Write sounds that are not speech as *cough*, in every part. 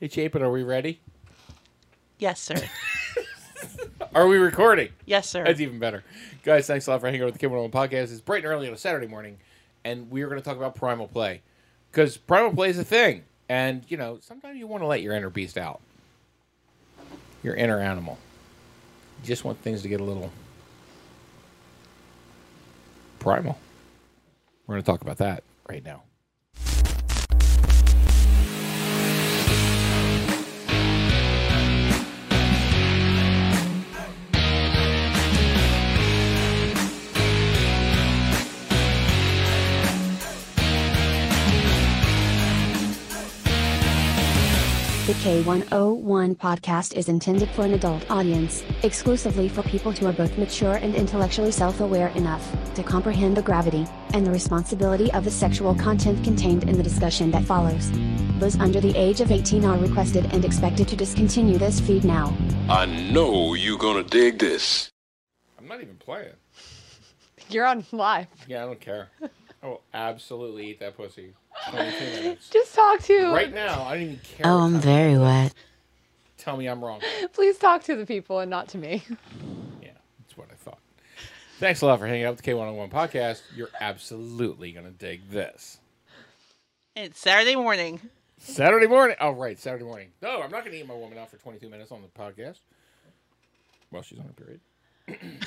Hey, Chapin, are we ready? Yes, sir. *laughs* Are we recording? Yes, sir. That's even better. Guys, thanks a lot for hanging out with the Kim One podcast. It's bright and early on a Saturday morning, and we are going to talk about Primal Play. Because Primal Play is a thing. And, you know, sometimes you want to let your inner beast out, your inner animal. You just want things to get a little primal. We're going to talk about that right now. The K101 podcast is intended for an adult audience, exclusively for people who are both mature and intellectually self aware enough to comprehend the gravity and the responsibility of the sexual content contained in the discussion that follows. Those under the age of 18 are requested and expected to discontinue this feed now. I know you're gonna dig this. I'm not even playing. You're on live. Yeah, I don't care. I will absolutely eat that pussy. 22 minutes. Just talk to. Right now, I don't even care. Oh, I'm time- very wet. Tell me I'm wrong. *laughs* Please talk to the people and not to me. *laughs* Yeah, that's what I thought. Thanks a lot for hanging out with the K101 podcast. You're absolutely going to dig this. It's Saturday morning. Saturday morning. Oh, right, Saturday morning. No, I'm not going to eat my woman out for 22 minutes on the podcast. Well, she's on her period. *laughs*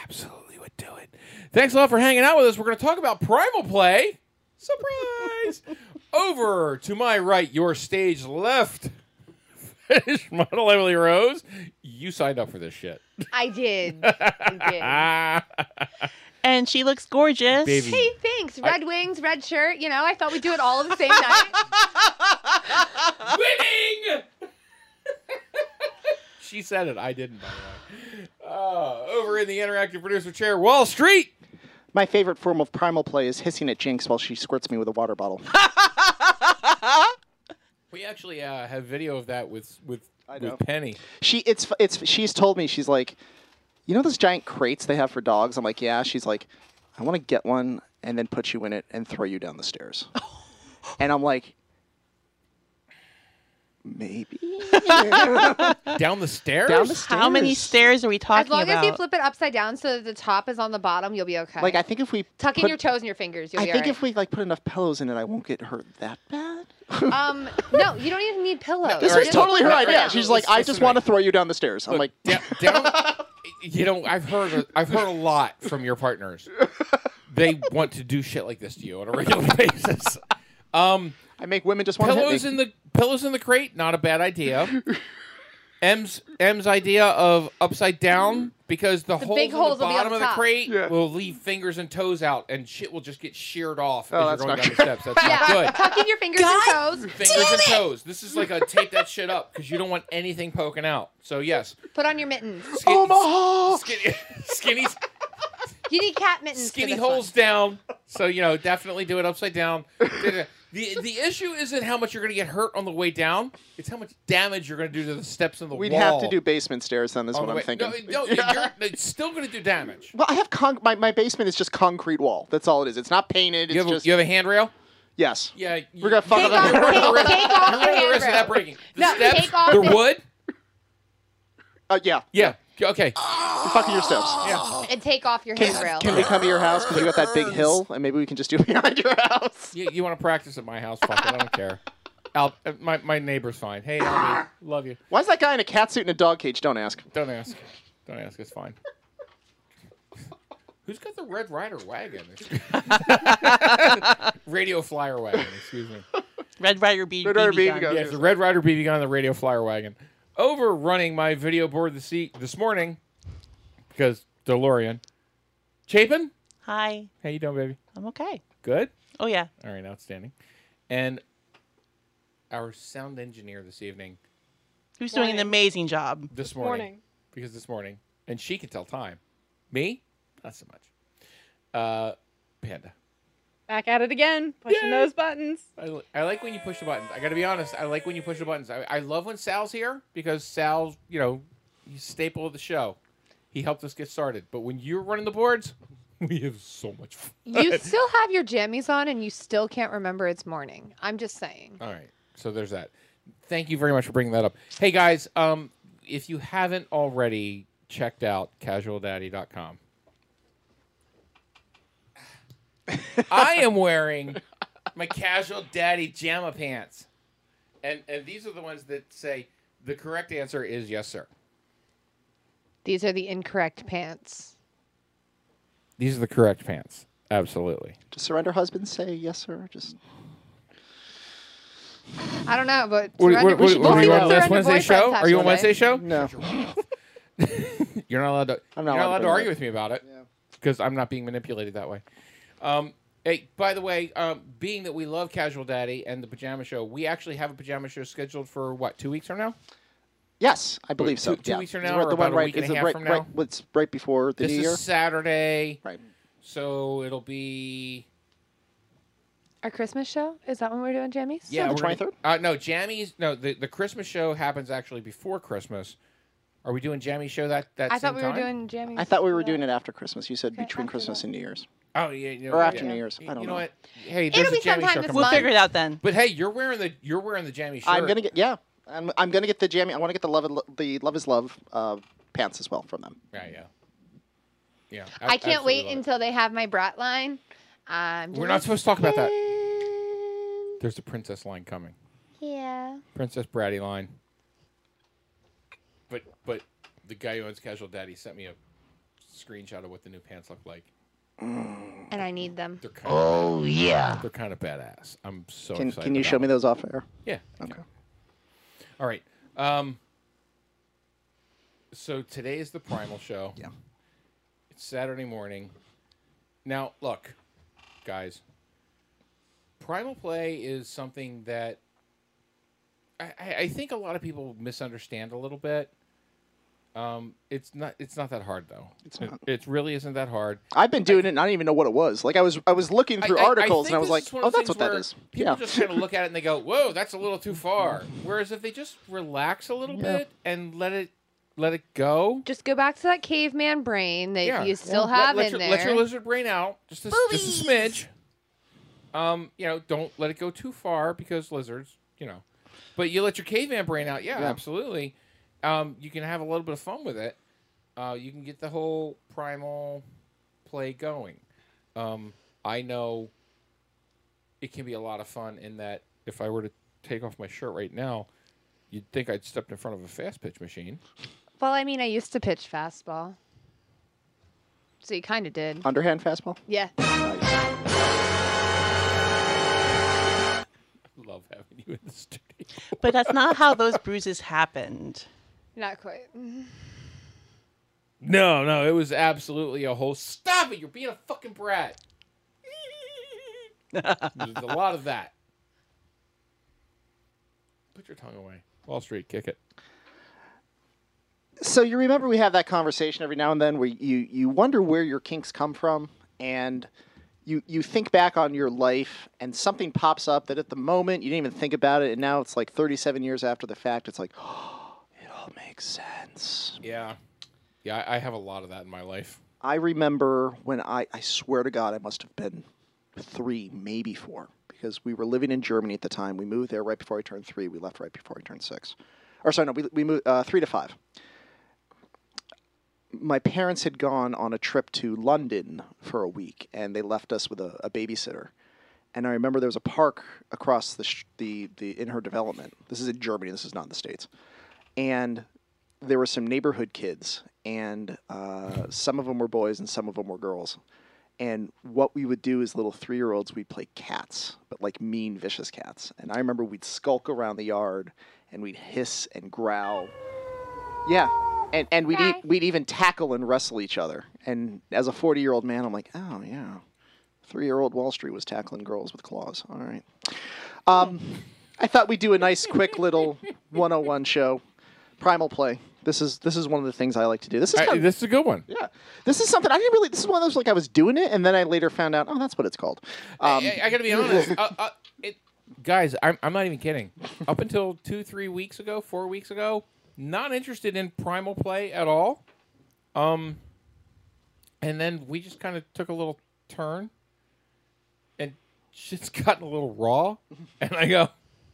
I absolutely would do it. Thanks a lot for hanging out with us. We're going to talk about Primal Play. Surprise! *laughs* Over to my right, your stage left. Fetish *laughs* model Emily Rose. You signed up for this shit. I did. *laughs* I did. And she looks gorgeous. Baby. Hey, thanks. Red wings, red shirt. You know, I thought we'd do it all at the same night. Winning! she said it. I didn't, by the way. Over in the interactive producer chair, Wall Street. My favorite form of primal play is hissing at Jinx while she squirts me with a water bottle. *laughs* We actually uh, have video of that with with, with Penny. she it's it's she's told me she's like, you know those giant crates they have for dogs. I'm like, yeah. She's like, I want to get one and then put you in it and throw you down the stairs. *laughs* and I'm like, maybe *laughs* Down the stairs? down the stairs. How many stairs are we talking about? As long about? as you flip it upside down so that the top is on the bottom, you'll be okay. Like I think if we Tuck in put- your toes and your fingers. You'll I be think alright. if we like put enough pillows in it, I won't get hurt that bad. *laughs* Um, no, you don't even need pillows. this All was right, totally her flip idea. around. She's like, I just want to throw you down the stairs. I'm like, down, down, *laughs* you know, I've heard a- I've heard a lot from your partners. They want to do shit like this to you on a regular basis. Um, I make women just want to hit pillows me. in the pillows in the crate, not a bad idea. M's M's idea of upside down because the, holes big in holes the will be on bottom the of the top. crate Yeah. will leave fingers and toes out, and shit will just get sheared off Oh, as you're going not down the steps. That's not Yeah, good. tuck in your fingers and toes. Fingers and toes. This is like a tape that shit up because you don't want anything poking out. So yes, Put on your mittens. skin, Omaha! skinny, *laughs* skinny, You need cat mittens. for skinny this holes one. down. So you know, definitely do it upside down. *laughs* The, the issue isn't how much you're going to get hurt on the way down; it's how much damage you're going to do to the steps in the wall. We'd have to do basement stairs then. Is on what the I'm thinking. No, no, you're, it's still going to do damage. Well, I have con- my my basement is just concrete wall. That's all it is. It's not painted. It's You have, just a, you have a handrail. yes. Yeah, you- We're gonna fuck Take up. off, You're the risk- take, take off the running the risk of that breaking. The No, steps, take off they're the- wood. Uh, yeah. Yeah. Okay. We're fucking your steps. Yeah. And take off your Can, handrail. can we come to your house because you got that big hill and maybe we can just do it behind your house? You, you want to practice at my house? Fuck it. I don't care. Al, uh, my my neighbor's fine. Hey, Albie, love you. Why is that guy in a cat suit and a dog cage? Don't ask. Don't ask. Don't ask. It's fine. Who's got the Red Ryder wagon? *laughs* *laughs* Radio Flyer wagon. Excuse me. Red Ryder B- Red Ryder BB BB gun. gun. Yes, the Red Ryder BB gun, on the Radio Flyer wagon. Overrunning my video board this e- this morning because DeLorean. Chapin, Hi. how you doing, baby? I'm okay. Good. Oh yeah. All right, outstanding. And our sound engineer this evening, Who's doing an Morning. amazing job? this morning, Morning. because this morning, and she can tell time. Me, not so much. Uh, Panda. Back at it again, pushing Yay. those buttons. I, I like when you push the buttons. I got to be honest. I like when you push the buttons. I, I love when Sal's here because Sal's, you know, he's staple of the show. He helped us get started. But when you're running the boards, *laughs* we have so much fun. You still have your jammies on and you still can't remember it's morning. I'm just saying. All right. So there's that. Thank you very much for bringing that up. Hey guys, um, if you haven't already checked out casualdaddy.com, I am wearing my casual daddy jamma pants. And and these are the ones that say the correct answer is yes, sir. These are the incorrect pants. These are the correct pants. Absolutely. Does surrender husband say yes, sir? Just I don't know, but What, surrender- what, what, we'll what, are see you on this Wednesday show? Are you on today. Wednesday show? no. *laughs* You're not allowed to. I'm not you're not allowed allowed to to argue that. with me about it because I'm not being manipulated that way. Um, hey, by the way, um, being that we love Casual Daddy and the Pajama Show, we actually have a Pajama Show scheduled for what two weeks from now. Yes, I believe so. two- two yeah. weeks from now it or the about one a right, week and is a half right, from right, now? what's right before the This new is year? Saturday, Right. so it'll be Our Christmas show? Is that when we're doing jammies? yeah, the 23rd? Uh, no, Jammies. No, the the Christmas show happens actually before Christmas. Are we doing Jammy show that that I same thought we were doing jammies. I thought we were doing it after Christmas. You said Okay, between Christmas that. and New Year's. Oh yeah, you know, Or after yeah. New Year's. I don't you know know. what? Hey, It'll be a Jammy sometime this coming. We'll figure it out then. But hey, you're wearing the you're wearing the jammy shirt. I'm gonna get yeah. I'm, I'm gonna get the jammy. I want to get the love and- the love is love uh, pants as well from them. Yeah, yeah, yeah. I can't wait absolutely love until they have my brat line. Um. We're not supposed to talk about that. that. There's a princess line coming. Yeah. Princess Bratty line. But but the guy who owns Casual Daddy sent me a screenshot of what the new pants look like. And I need them. They're kind oh yeah. They're kind of badass. I'm so Can excited. Can you about show me those off air? Yeah. Okay. All right. Um. So today is the Primal show. Yeah. It's Saturday morning. Now, look, guys. Primal play is something that I, I I think a lot of people misunderstand a little bit. Um, it's not. It's not that hard though. It's It- not. It, really isn't that hard. I've been doing it, and I don't even know what it was. Like I was, I was looking through I- I- I articles, and I was like, "Oh, that's what things that where is." People Yeah. just kind of look at it and they go, "Whoa, that's a little too far." Whereas if they just relax a little Yeah. bit and let it let it go, Just go back to that caveman brain that yeah, you still Let- have let, in your, there. Let your lizard brain out, just a, just a smidge. Um, you know, don't let it go too far because lizards, you know. But you let your caveman brain out, yeah, Yeah. absolutely. Um, you can have a little bit of fun with it. Uh, you can get the whole primal play going. Um, I know it can be a lot of fun in that if I were to take off my shirt right now, you'd think I'd stepped in front of a fast pitch machine. well, I mean, I used to pitch fastball. So you kind of did. Underhand fastball. Yeah. Love having you in the studio. But that's not how those bruises happened. Not quite. No, no, it was absolutely a whole. Stop it! You're being a fucking brat. There's a lot of that. Put your tongue away. Wall Street, kick it. So you remember we have that conversation every now and then where you you wonder where your kinks come from, and you you think back on your life, and something pops up that at the moment you didn't even think about it, and now it's like 37 years after the fact. It's like, oh, it all makes sense. Yeah, yeah, I I have a lot of that in my life. I remember when I, I swear to God, I must have been three, maybe four, because we were living in Germany at the time. We moved there right before I turned three. We left right before I turned six. Or sorry, no, we, we moved uh, three to five. My parents had gone on a trip to London for a week, and they left us with a, a babysitter. And I remember there was a park across the, sh- the the in her development. This is in Germany. This is not in the states. And there were some neighborhood kids, and uh, some of them were boys and some of them were girls. And what we would do as little three year olds, we'd play cats, but like mean, vicious cats. And I remember we'd skulk around the yard and we'd hiss and growl. Yeah. And, and we'd, e- we'd even tackle and wrestle each other. And as a 40 year old man, I'm like, oh, yeah. Three year old Wall Street was tackling girls with claws. All right. Um, I thought we'd do a nice, quick little 101 show. Primal play. This is this is one of the things I like to do. This is I- of, this is a good one. yeah. This is something I didn't really. This is one of those like I was doing it, and then I later found out. Oh, that's what it's called. Um, I, I gotta be honest, uh, uh, it, guys. I'm, I'm not even kidding. Up until two, three weeks ago, four weeks ago, not interested in primal play at all. Um, and then we just kind of took a little turn, and *laughs* shit's gotten a little raw. And I go,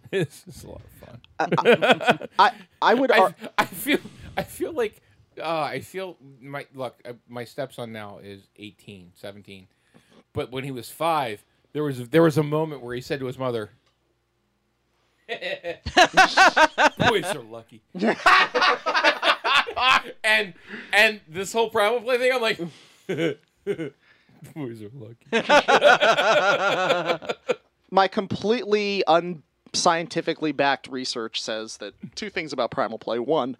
*laughs* this is a lot of fun. I I would I, ar- I feel I feel like uh, I feel my look uh, my stepson now is 18, 17. But when he was 5, there was there was a moment where he said to his mother *laughs* Boys are lucky. *laughs* and and this whole problem play thing I'm like Boys are lucky. my completely unscientifically backed research says that two things about primal play. One,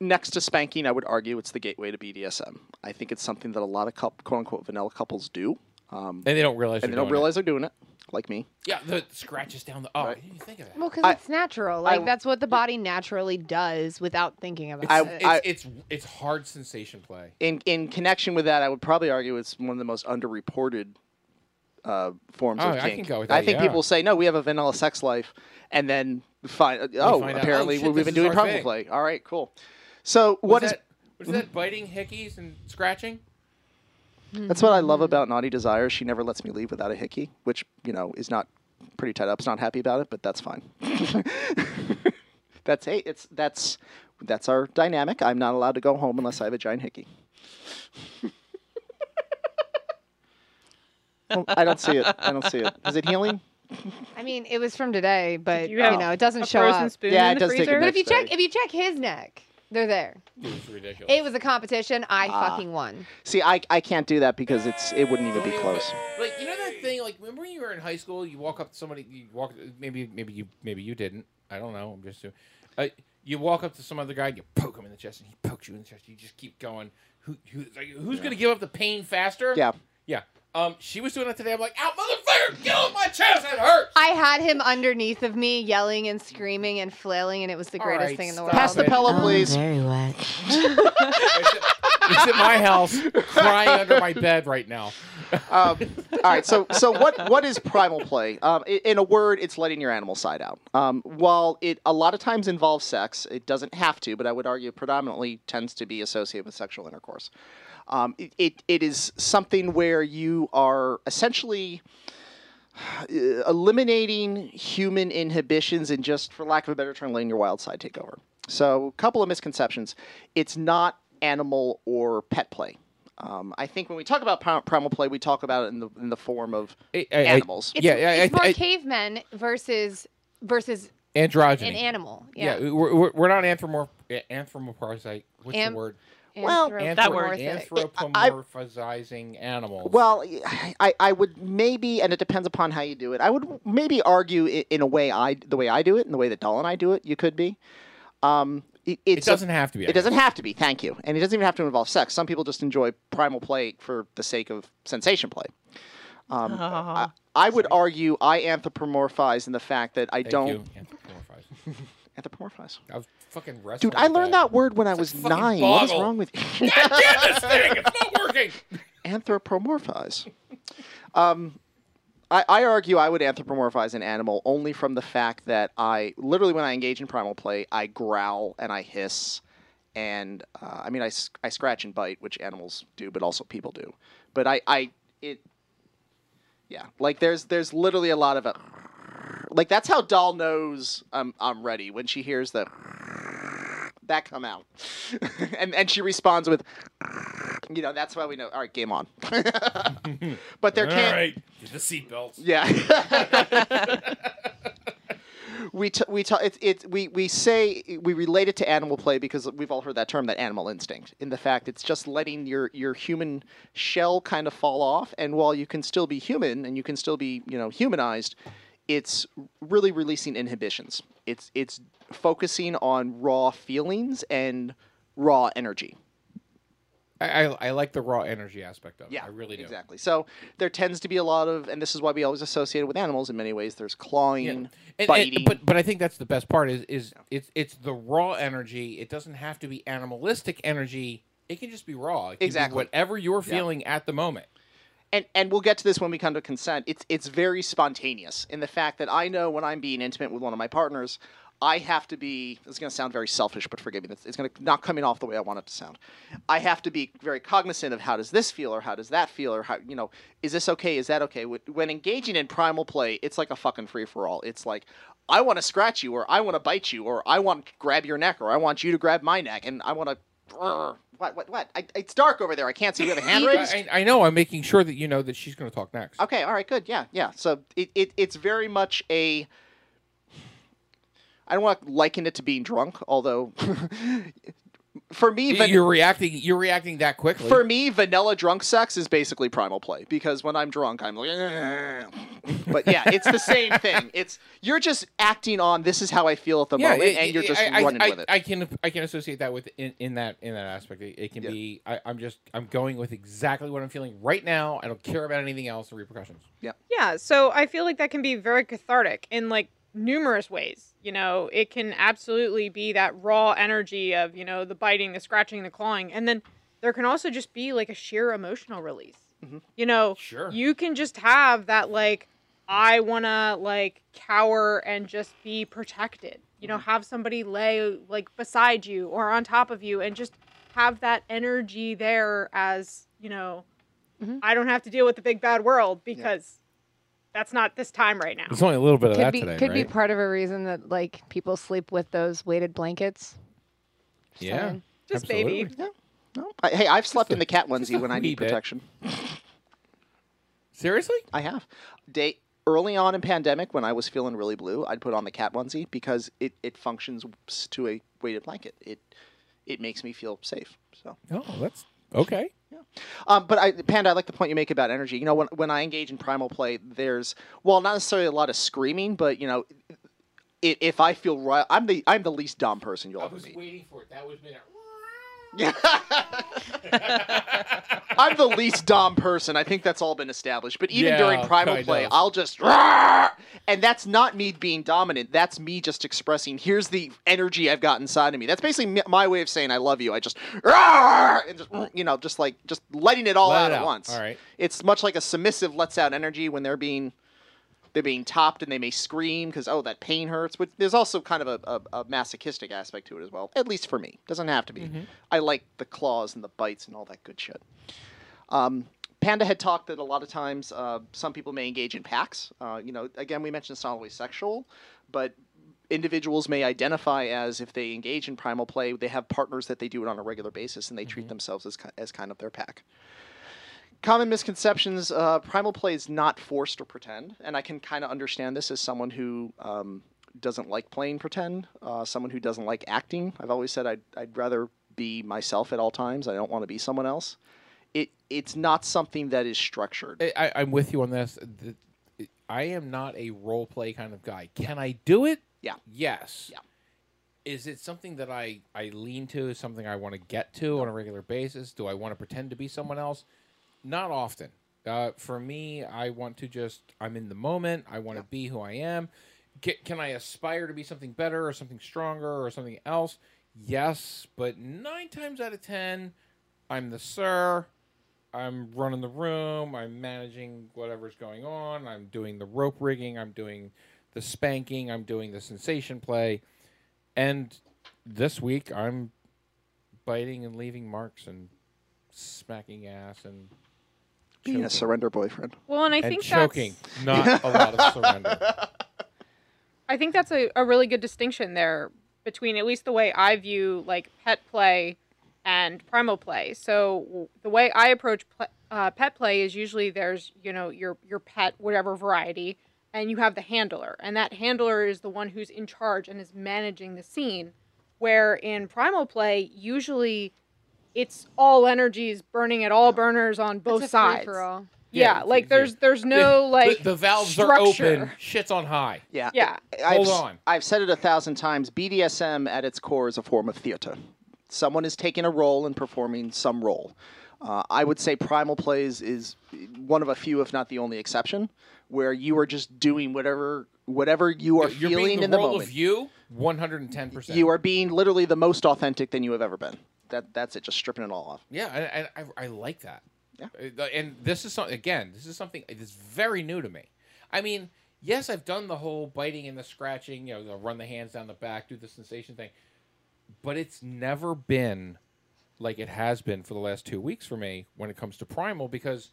next to spanking, I would argue it's the gateway to BDSM. I think it's something that a lot of coup- quote unquote vanilla couples do, um, And they don't realize and they they're don't doing realize they're doing it, like me. Yeah, the scratches down the Oh, I didn't think of that. Well, because it's natural. Like I- that's what the body naturally does without thinking about I- it. it's, it's it's hard sensation play. In in connection with that, I would probably argue it's one of the most underreported uh, forms Oh, of I kink. can go with I think yeah. people say no, we have a vanilla sex life, and then find oh, find out, apparently oh, shit, we've been doing our primal thing. play. All right, cool. So Was what is that, was that biting hickeys and scratching? That's what I love about Naughty Desire. She never lets me leave without a hickey, which you know is not pretty tied up. It's not happy about it, but that's fine. *laughs* that's hey, it's that's that's our dynamic. I'm not allowed to go home unless I have a giant hickey. *laughs* Well, I don't see it. I don't see it. Is it healing? I mean, it was from today, but you you, know, it doesn't a show up. spoon Yeah, in it the does take a freezer. But if you Next check, if you check his neck, they're there. It was ridiculous. It was a competition. I fucking won. See, I, I can't do that because it's it wouldn't even be close. Like you know that thing. Like remember when you were in high school? You walk up to somebody. You walk. Maybe maybe you maybe you didn't. I don't know. I'm just. assuming. Uh, you walk up to some other guy. and You poke him in the chest, and he pokes you in the chest. You just keep going. Who, who like, who's going to give up the pain faster? Yeah. Yeah. Um, she was doing it today. I'm like, out, motherfucker! Get off my chest! It hurts. I had him underneath of me, yelling and screaming and flailing, and it was the All greatest right, thing in the stop world. Pass the it. pillow, please. Very wet. *laughs* It's at my house, crying under my bed right now. um, all right. So, so what what is primal play? Um, i- in a word, it's letting your animal side out. Um, while it a lot of times involves sex, it doesn't have to, but I would argue predominantly tends to be associated with sexual intercourse. Um, it, it, it is something where you are essentially uh, eliminating human inhibitions and just, for lack of a better term, letting your wild side take over. So, a couple of misconceptions. It's not animal or pet play. Um, I think when we talk about primal play, we talk about it in the in the form of I- I- I- animals. It's, Yeah, yeah, it's I- more I- cavemen versus versus Androgyny. an animal. Yeah, Yeah. we're, we're, we're not anthromorph anthropomorphizing. What's Am- the word? Well, That word. Anthropomorphic. Anthropomorphizing animals. Well, I, I would maybe, and it depends upon how you do it. I would maybe argue in a way I the way I do it, and the way that Doll and I do it. You could be. Um, it, it it's a- doesn't have to be. It doesn't have to be. Thank you. And it doesn't even have to involve sex. Some people just enjoy primal play for the sake of sensation play. Um, I, I would argue I anthropomorphize in the fact that I Thank don't you. Anthropomorphize. *laughs* anthropomorphize. I was fucking wrestling. Dude, I learned that word when I was fucking nine. What is boggle. wrong with *laughs* you? God damn this thing! It's not working. *laughs* anthropomorphize. Um, I, I argue I would anthropomorphize an animal only from the fact that I literally, when I engage in primal play, I growl and I hiss, and uh, I mean I, s- I scratch and bite, which animals do, but also people do. But I, I it, yeah, like there's there's literally a lot of a, like that's how Doll knows I'm I'm ready when she hears the that come out, *laughs* and and she responds with you know, that's why we know. All right, game on. *laughs* but there All can't. right, get the seatbelts. Yeah. *laughs* we t- we t- it, it we we say we relate it to animal play because we've all heard that term, that animal instinct. In the fact, it's just letting your your human shell kind of fall off, and while you can still be human and you can still be you know humanized, it's really releasing inhibitions. It's it's focusing on raw feelings and raw energy. I, I, I like the raw energy aspect of it. Yeah, I really do. Exactly. So there tends to be a lot of, and this is why we always associate it with animals in many ways. There's clawing, Yeah. And- and- biting. but but I think that's the best part is is it's it's the raw energy. It doesn't have to be animalistic energy. It can just be raw. It can be Exactly. whatever you're feeling at the moment. And and we'll get to this when we come to consent. It's it's very spontaneous in the fact that I know when I'm being intimate with one of my partners, I have to be. Is going to sound very selfish, but forgive me. It's, it's going to not coming off the way I want it to sound. I have to be very cognizant of how does this feel, or how does that feel, or how you know is this okay? Is that okay? When engaging in primal play, it's like a fucking free for all. It's like I want to scratch you, or I want to bite you, or I want to grab your neck, or I want you to grab my neck, and I want to. What? What? What? I, it's dark over there. I can't see. You have a hand raised. I, I know. I'm making sure that you know that she's going to talk next. Okay, all right, good. Yeah, yeah. So it, it it's very much a I don't want to liken it to being drunk, although *laughs* for me van- You're reacting. You're reacting that quickly. for me vanilla drunk sex is basically primal play because when I'm drunk I'm like "Ugh." But yeah, it's the same *laughs* thing. It's you're just acting on this is how I feel at the moment it- and you're just I, I- running I, with it. I can I can associate that with in, in that in that aspect. It, it can Yeah. be I, I'm just I'm going with exactly what I'm feeling right now. I don't care about anything else or repercussions. Yeah. Yeah, so I feel like that can be very cathartic in like numerous ways. You know, it can absolutely be that raw energy of, you know, the biting, the scratching, the clawing. And then there can also just be like a sheer emotional release. You know, Sure. you can just have that like I want to like cower and just be protected. You know, have somebody lay like beside you or on top of you and just have that energy there as, you know, Mhm. I don't have to deal with the big bad world because that's not this time right now. There's only a little bit of Could that be today, could be part of a reason that like people sleep with those weighted blankets. Just yeah. saying. Just baby. absolutely. No, I, hey, I've slept a- in the cat onesie when I need protection. Seriously? I have. Day early on in pandemic when I was feeling really blue, I'd put on the cat onesie because it, it functions to a weighted blanket. It it makes me feel safe. So, Oh, that's okay. um, but I, Panda, I like the point you make about energy. You know, when when I engage in primal play, there's well, not necessarily a lot of screaming, but you know, i if I feel right, I'm the I'm the least dumb person you'll ever meet. waiting for it. That was me. *laughs* I'm the least dom person. I think that's all been established. But even Yeah, during primal play, of. I'll just and that's not me being dominant. That's me just expressing. Here's the energy I've got inside of me. That's basically my way of saying I love you. I just and just you know just like just letting it all Let out it at once. All right. It's much like a submissive lets out energy when they're being they're being topped and they may scream because oh that pain hurts but there's also kind of a, a, a masochistic aspect to it as well at least for me. Doesn't have to be. I like the claws and the bites and all that good shit. Um, panda had talked that a lot of times uh, some people may engage in packs. Uh, you know again we mentioned it's not always sexual but individuals may identify as if they engage in primal play they have partners that they do it on a regular basis and they treat themselves as, as kind of their pack common misconceptions uh, primal play is not forced or pretend and i can kind of understand this as someone who um, doesn't like playing pretend uh, someone who doesn't like acting i've always said I'd, I'd rather be myself at all times i don't want to be someone else it, it's not something that is structured I, I'm with you on this. The- I am not a role play kind of guy. Can I do it? Yeah. Yes. Yeah. Is it something that I, I lean to? Is something I want to get to on a regular basis? Do I want to pretend to be someone else? Not often. Uh, for me, I want to just, I'm in the moment. I want to be who I am. Can, can I aspire to be something better or something stronger or something else? Yes. But nine times out of ten, I'm the sir. I'm running the room. I'm managing whatever's going on. I'm doing the rope rigging. I'm doing the spanking. I'm doing the sensation play. And this week, I'm biting and leaving marks and smacking ass and being a surrender boyfriend Well, and I and think choking. that's Not a lot of surrender. *laughs* I think that's a, a really good distinction there between at least the way I view like pet play and primal play. So the way I approach pl- uh, pet play is usually there's you know your your pet whatever variety, and you have the handler, and that handler is the one who's in charge and is managing the scene. Where in primal play, usually it's all energies burning at all burners on both it's a sides. free-for-all. Yeah, Yeah, like there's there's *laughs* no like the, the valves structure. are open. Shit's on high. yeah Yeah. I've, Hold on. I've said it a thousand times bdsm at its core is a form of theater someone is taking a role and performing some role uh, i would say primal plays is one of a few if not the only exception where you are just doing whatever whatever you are You're feeling being the in the role moment of you, 110. percent you are being literally the most authentic than you have ever been that that's it just stripping it all off Yeah, and, and I, I like that. Yeah. Uh, And this is something again. This is something that's very new to me. I mean, yes, I've done the whole biting and the scratching, you know, the run the hands down the back, do the sensation thing, but it's never been like it has been for the last two weeks for me when it comes to primal because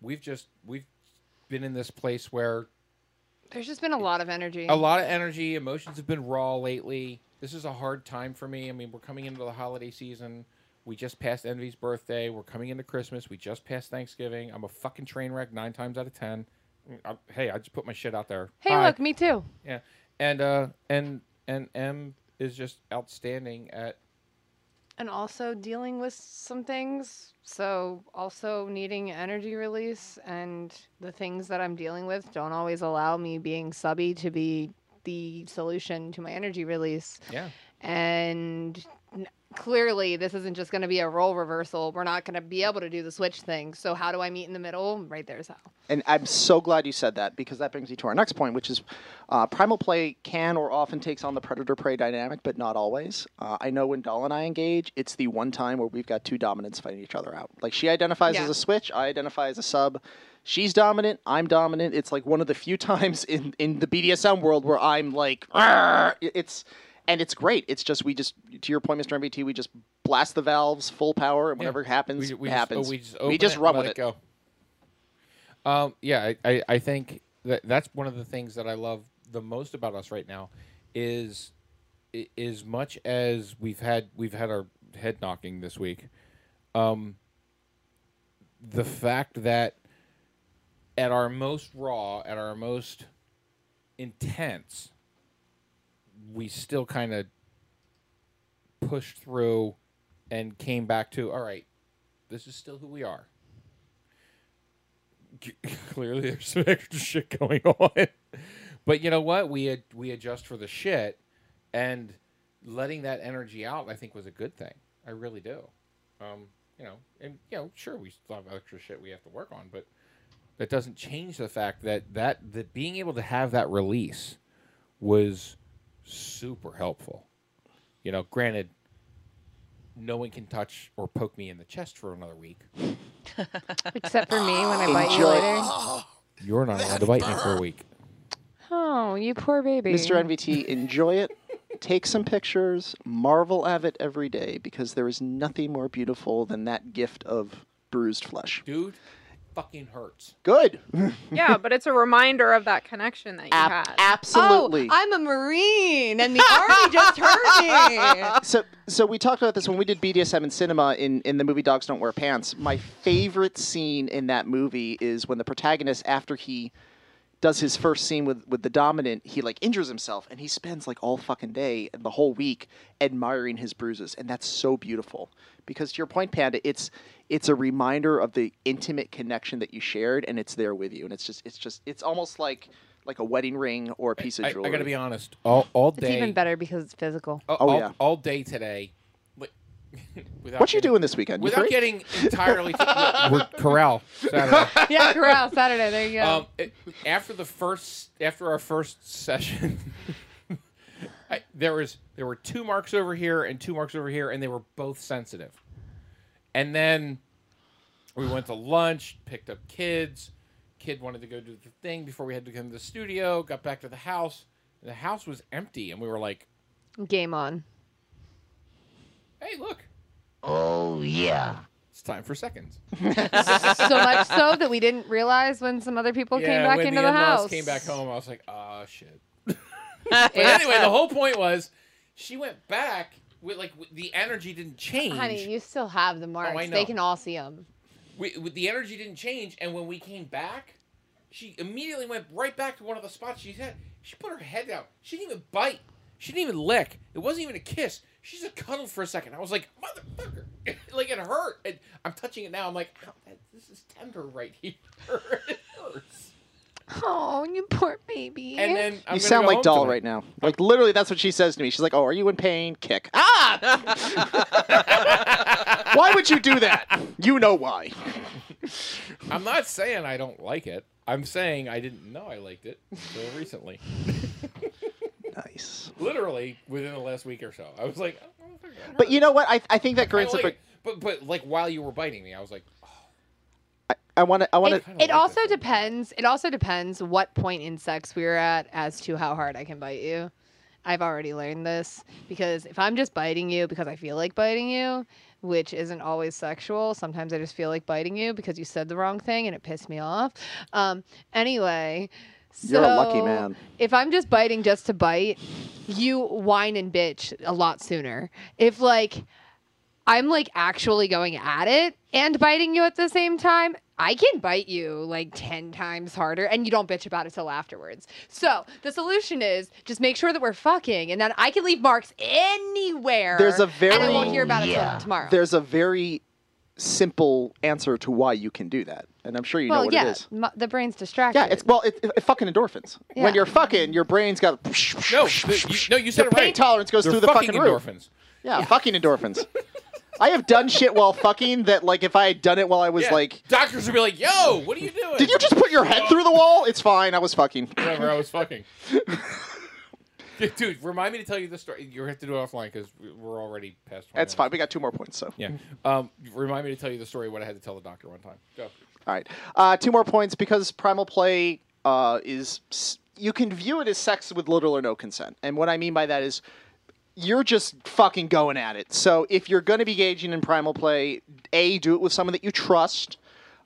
we've just we've been in this place where There's just been a lot of energy. a lot of energy, emotions have been raw lately. This is a hard time for me. I mean, we're coming into the holiday season. We just passed Envy's birthday. We're coming into Christmas. We just passed Thanksgiving. I'm a fucking train wreck nine times out of ten. I, hey, I just put my shit out there. Hey, Hi. look, me too. Yeah, and uh, and and M is just outstanding at. And also dealing with some things. So, also needing energy release, and the things that I'm dealing with don't always allow me being subby to be the solution to my energy release. Yeah. And clearly, this isn't just going to be a role reversal. We're not going to be able to do the switch thing. So, how do I meet in the middle? Right there's how. And I'm so glad you said that because that brings me to our next point, which is uh, primal play can or often takes on the predator prey dynamic, but not always. Uh, I know when Doll and I engage, it's the one time where we've got two dominants fighting each other out. Like she identifies Yeah. as a switch, I identify as a sub. She's dominant, I'm dominant. It's like one of the few *laughs* times in, in the BDSM world where I'm like, "Arr!" it's. And it's great. It's just we just to your point, Mr. MVT. We just blast the valves full power, and whatever happens we, we happens. Just, oh, we just, open we just it, run let with it. go. Um, yeah, I, I, I think that that's one of the things that I love the most about us right now is as much as we've had we've had our head knocking this week, um, the fact that at our most raw, at our most intense, we still kind of pushed through and came back to all right this is still who we are. *laughs* Clearly there's some extra shit going on. But you know what? We ad- we adjust for the shit and letting that energy out i think was a good thing. I really do. Um you know and you know sure we still have extra shit we have to work on but that doesn't change the fact that that that being able to have that release was super helpful you know granted no one can touch or poke me in the chest for another week *laughs* Except for me when I bite you later. *laughs* you're not allowed to bite me for a week Oh, you poor baby. Mr. NVT, enjoy it. Take some pictures. Marvel at it every day because there is nothing more beautiful than that gift of bruised flesh. dude fucking hurts Good. *laughs* yeah, but it's a reminder of that connection that you Ab- had. absolutely. Oh, I'm a Marine, and the Army just hurt me. *laughs* so, so we talked about this when we did BDSM in cinema in, in the movie Dogs Don't Wear Pants. My favorite scene in that movie is when the protagonist, after he does his first scene with, with the dominant, he like injures himself and he spends like all fucking day and the whole week admiring his bruises. And that's so beautiful. Because to your point, Panda, it's it's a reminder of the intimate connection that you shared and it's there with you. And it's just it's just it's almost like like a wedding ring or a piece of I, jewelry. I gotta be honest all, all day. It's even better because it's physical. all, Oh, all- yeah. all day today like, *laughs* without What you getting- doing this weekend? You without free? getting entirely *laughs* we're corral Saturday. *laughs* yeah, corral Saturday. There you go. um, it- after the first after our first session I, there was there were two marks over here and two marks over here and they were both sensitive and then we went to lunch picked up kids kid wanted to go do the thing before we had to come to the studio got back to the house the house was empty and we were like Game on. Hey look Oh, yeah. it's time for seconds *laughs* so much so that we didn't realize when some other people came back into the the, in-laws house. came back home i was like oh shit *laughs* *laughs* but anyway the whole point was she went back with like the energy didn't change Honey, you still have the marks. Oh, I know. They can all see them. we, with the energy didn't change and when we came back she immediately went right back to one of the spots she had she put her head down she didn't even bite she didn't even lick it wasn't even a kiss she just cuddled for a second i was like motherfucker *laughs* like it hurt and i'm touching it now i'm like Ow, that, this is tender right here it hurts Oh, you poor baby. and then I'm you sound like doll right now. Like literally, that's what she says to me. She's like, "Oh, are you in pain? Kick." Ah! *laughs* why would you do that? You know why. *laughs* i'm not saying i don't like it i'm saying i didn't know i liked it until recently Nice. literally within the last week or so i was like oh, motherfucker, But you know what? I, I think that I grants like a. But but like while you were biting me, I was like, I, I want to. I want It, to. kinda it like also this. depends. It also depends what point in sex we're at as to how hard I can bite you. I've already learned this because if I'm just biting you because I feel like biting you, which isn't always sexual, sometimes I just feel like biting you because you said the wrong thing and it pissed me off. Um, anyway, You're a lucky man. If I'm just biting just to bite, you whine and bitch a lot sooner. If like I'm like actually going at it and biting you at the same time, I can bite you like 10 times harder and you don't bitch about it till afterwards. So the solution is just make sure that we're fucking and then I can leave marks anywhere. There's a And I very- won't hear about it Yeah. till tomorrow. There's a very simple answer to why you can do that, and I'm sure you know what yeah, it is. mu- the brain's distracted. Yeah, it's well, it, it, fucking endorphins. Yeah. When you're fucking, your brain's got No, the- you, no, you said the it pain right. tolerance goes They're through the fucking fucking roof. endorphins. Yeah, fucking endorphins. *laughs* I have done shit while fucking that, like, if I had done it while I was Yeah. like, doctors would be like, "Yo, what are you doing?" did you just put your head through the wall? It's fine. I was fucking. Whatever, I was fucking. *laughs* Dude, remind me to tell you the story. You have to do it offline because we're already past. 20 That's minutes. fine. We got two more points, so. Yeah. *laughs* Um, remind me to tell you the story of what I had to tell the doctor one time. Go. All right. Uh, two more points because primal play uh, is you can view it as sex with little or no consent, and what I mean by that is you're just fucking going at it. So if you're going to be engaging in primal play, a do it with someone that you trust.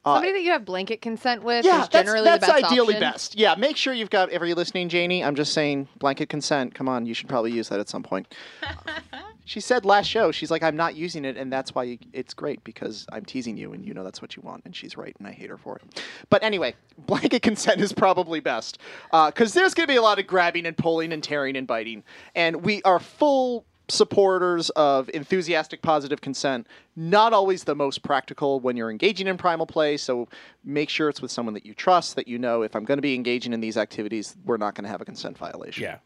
Uh, Somebody that you have blanket consent with Yeah, is generally that's, that's best ideally option. best. Yeah, make sure you've got. Ever you listening, Janie? I'm just saying, blanket consent. Come on, you should probably use that at some point. *laughs* she said last show, she's like, I'm not using it, and that's why you, it's great because I'm teasing you, and you know that's what you want, and she's right, and I hate her for it. But anyway, *laughs* blanket consent is probably best uh, because there's going to be a lot of grabbing and pulling and tearing and biting, and we are full supporters of enthusiastic positive consent not always the most practical when you're engaging in primal play so make sure it's with someone that you trust that you know if i'm going to be engaging in these activities we're not going to have a consent violation Yeah.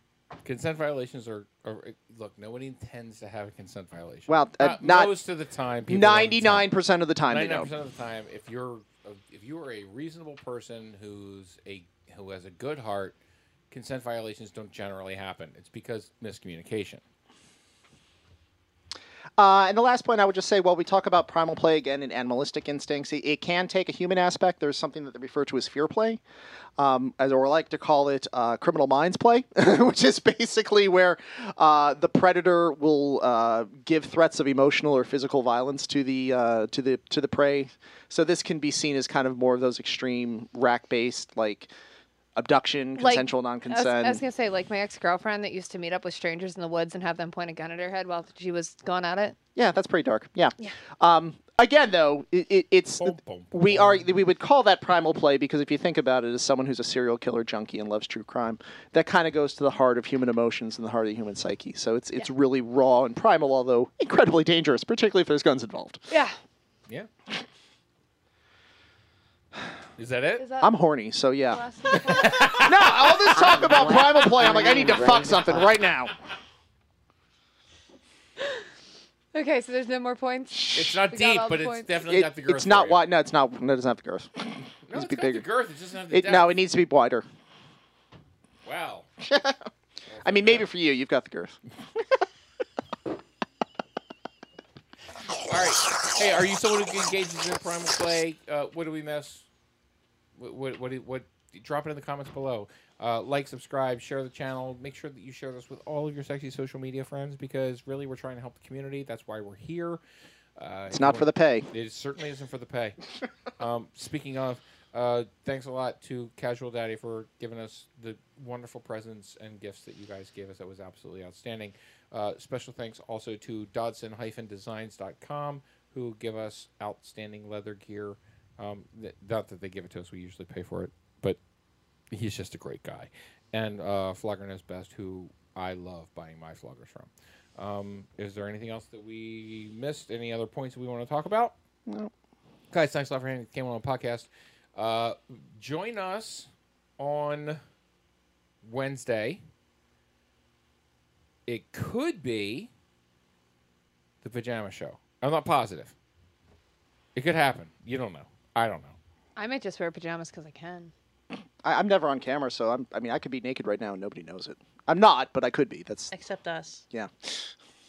Consent violations are, are look. Nobody intends to have a consent violation. Well, uh, not- most of the time. people 99% of the time 99% don't of the time, if you're a, if you are a reasonable person who's a who has a good heart, consent violations don't generally happen. It's because miscommunication. Uh, and the last point I would just say, while we talk about primal play again and animalistic instincts, it, it can take a human aspect. There's something that they refer to as fear play, um, as or like to call it uh, criminal minds play, *laughs* which is basically where uh, the predator will uh, give threats of emotional or physical violence to the uh, to the to the prey. So this can be seen as kind of more of those extreme rack-based like abduction, consensual I was, non-consent. I was gonna say, like my ex girlfriend that used to meet up with strangers in the woods and have them point a gun at her head while she was going at it. Yeah, that's pretty dark. Yeah. Um, again, though, it, it, it's Boom, boom, we are we would call that primal play because if you think about it, as someone who's a serial killer junkie and loves true crime, that kind of goes to the heart of human emotions and the heart of the human psyche. So it's it's really raw and primal, although incredibly dangerous, particularly if there's guns involved. Yeah. Yeah. Is that it? Is that I'm horny, so yeah. last of the points? no, all this talk about primal play, I'm like, I need to fuck something right now. okay, so there's no more points. It's not We got deep, all but it's points. definitely It- got the girth. it's not for you. wide. No, it's not. No, it doesn't have the girth. No, needs it's to be got bigger. The girth. It doesn't have the It, no, it needs to be wider. Wow. *laughs* I mean, maybe for you, you've got the girth. *laughs* All right. Hey, are you someone who engages in primal play? Uh, what do we miss? What what what, what drop it in the comments below. Uh, like, subscribe, share the channel. Make sure that you share this with all of your sexy social media friends because really we're trying to help the community. That's why we're here. Uh, It's not for the pay. It certainly isn't for the pay. *laughs* um, speaking of, uh, thanks a lot to Casual Daddy for giving us the wonderful presents and gifts that you guys gave us. That was absolutely outstanding. Uh, special thanks also to Dodson-Designs.com who give us outstanding leather gear. Um, th- not that they give it to us; we usually pay for it, but he's just a great guy. And uh, Flogger Knows Best, who I love buying my floggers from. Um, is there anything else that we missed? Any other points that we want to talk about? No. Guys, thanks a lot for hanging Came on the podcast. Uh, join us on Wednesday. It could be the pajama show. I'm not positive. It could happen. You don't know. I don't know. I might just wear pajamas because I can. I, I'm never on camera, so I'm, I mean, I could be naked right now and nobody knows it. I'm not, but I could be. That's Except us. yeah.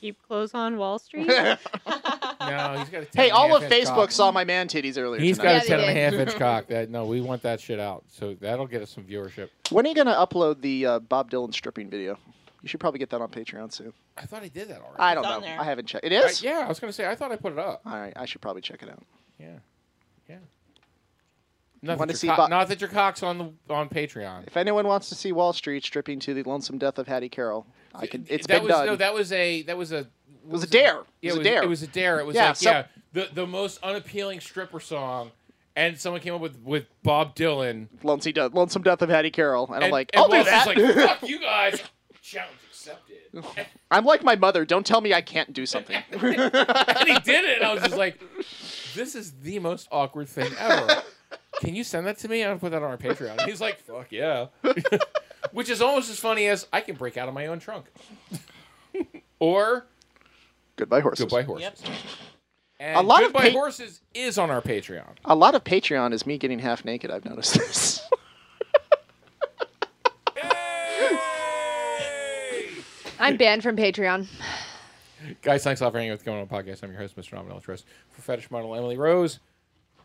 Keep clothes on Wall Street. *laughs* No, he's got a 10 hey, and a all of Facebook cock. saw my man titties earlier He's tonight. got a Yeah, ten and a half did. inch cock. That no, we want that shit out. So that'll get us some viewership. When are you going to upload the uh, Bob Dylan stripping video? You should probably get that on Patreon soon. I thought he did that already. I don't It's know. there. I haven't checked. It I- yeah, I was gonna say I thought I put it up. All right, I should probably check it out. Yeah, yeah. Not that, see cock- Bo- not that your cock's on the on Patreon. If anyone wants to see Wall Street stripping to the lonesome death of Hattie Carroll, I can. It's that been was done. no, that was a that was a it was a dare. It was a dare. It was a dare. It was Yeah, like yeah, the the most unappealing stripper song, and someone came up with with Bob Dylan. lonesome, death, lonesome death of Hattie Carroll, and, I'm and, like, and I'll do that. like, "Fuck you guys!" *laughs* Challenge accepted. *laughs* I'm like my mother. Don't tell me I can't do something. *laughs* and he did it. And I was just like, "This is the most awkward thing ever." Can you send that to me? I'll put that on our Patreon. And he's like, "Fuck yeah," *laughs* which is almost as funny as I can break out of my own trunk, or Goodbye horses. Goodbye Horses. Yep. And A lot of pa- Horses is on our Patreon. A lot of Patreon is me getting half naked. I've noticed this. *laughs* I'm banned from Patreon. Guys, thanks a lot for hanging with the Going On Podcast. I'm your host, Mr. Nominal Trust. For Fetish Model Emily Rose,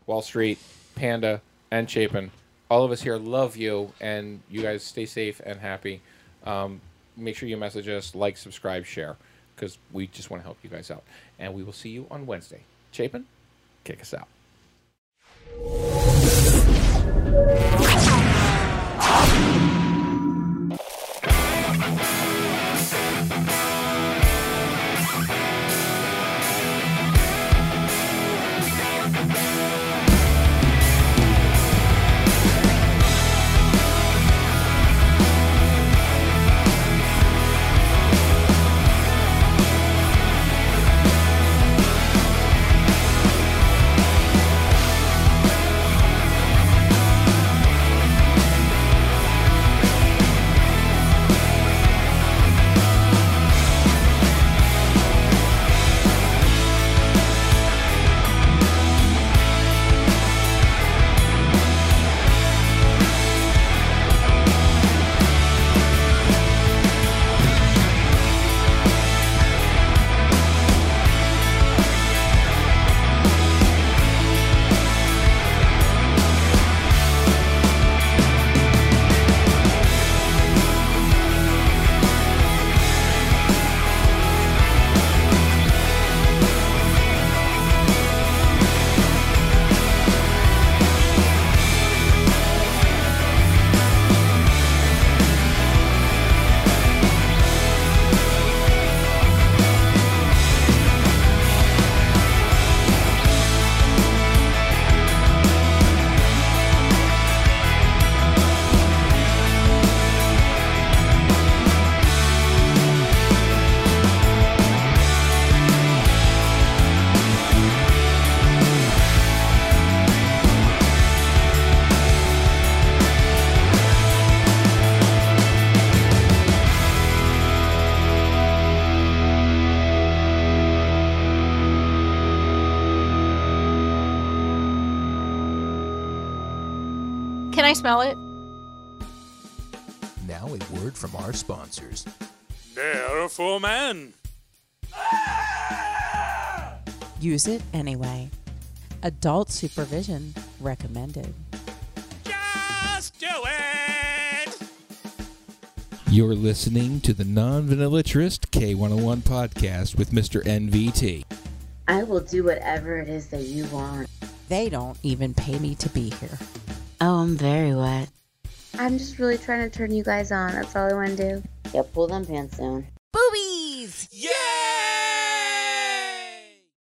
Wall Street, Panda, and Chapin. All of us here love you, and you guys stay safe and happy. Um, make sure you message us, like, subscribe, share, because we just want to help you guys out. And we will see you on Wednesday. Chapin, kick us out. I smell it? Now a word from our sponsors. They're for men. Use it anyway. Adult supervision recommended. Just do it. You're listening to the Non Vanillaturist K101 podcast with Mr. NVT. I will do whatever it is that you want. They don't even pay me to be here. Oh, I'm very wet. I'm just really trying to turn you guys on. That's all I want to do. Yeah, pull them pants down. Boobies! Yeah!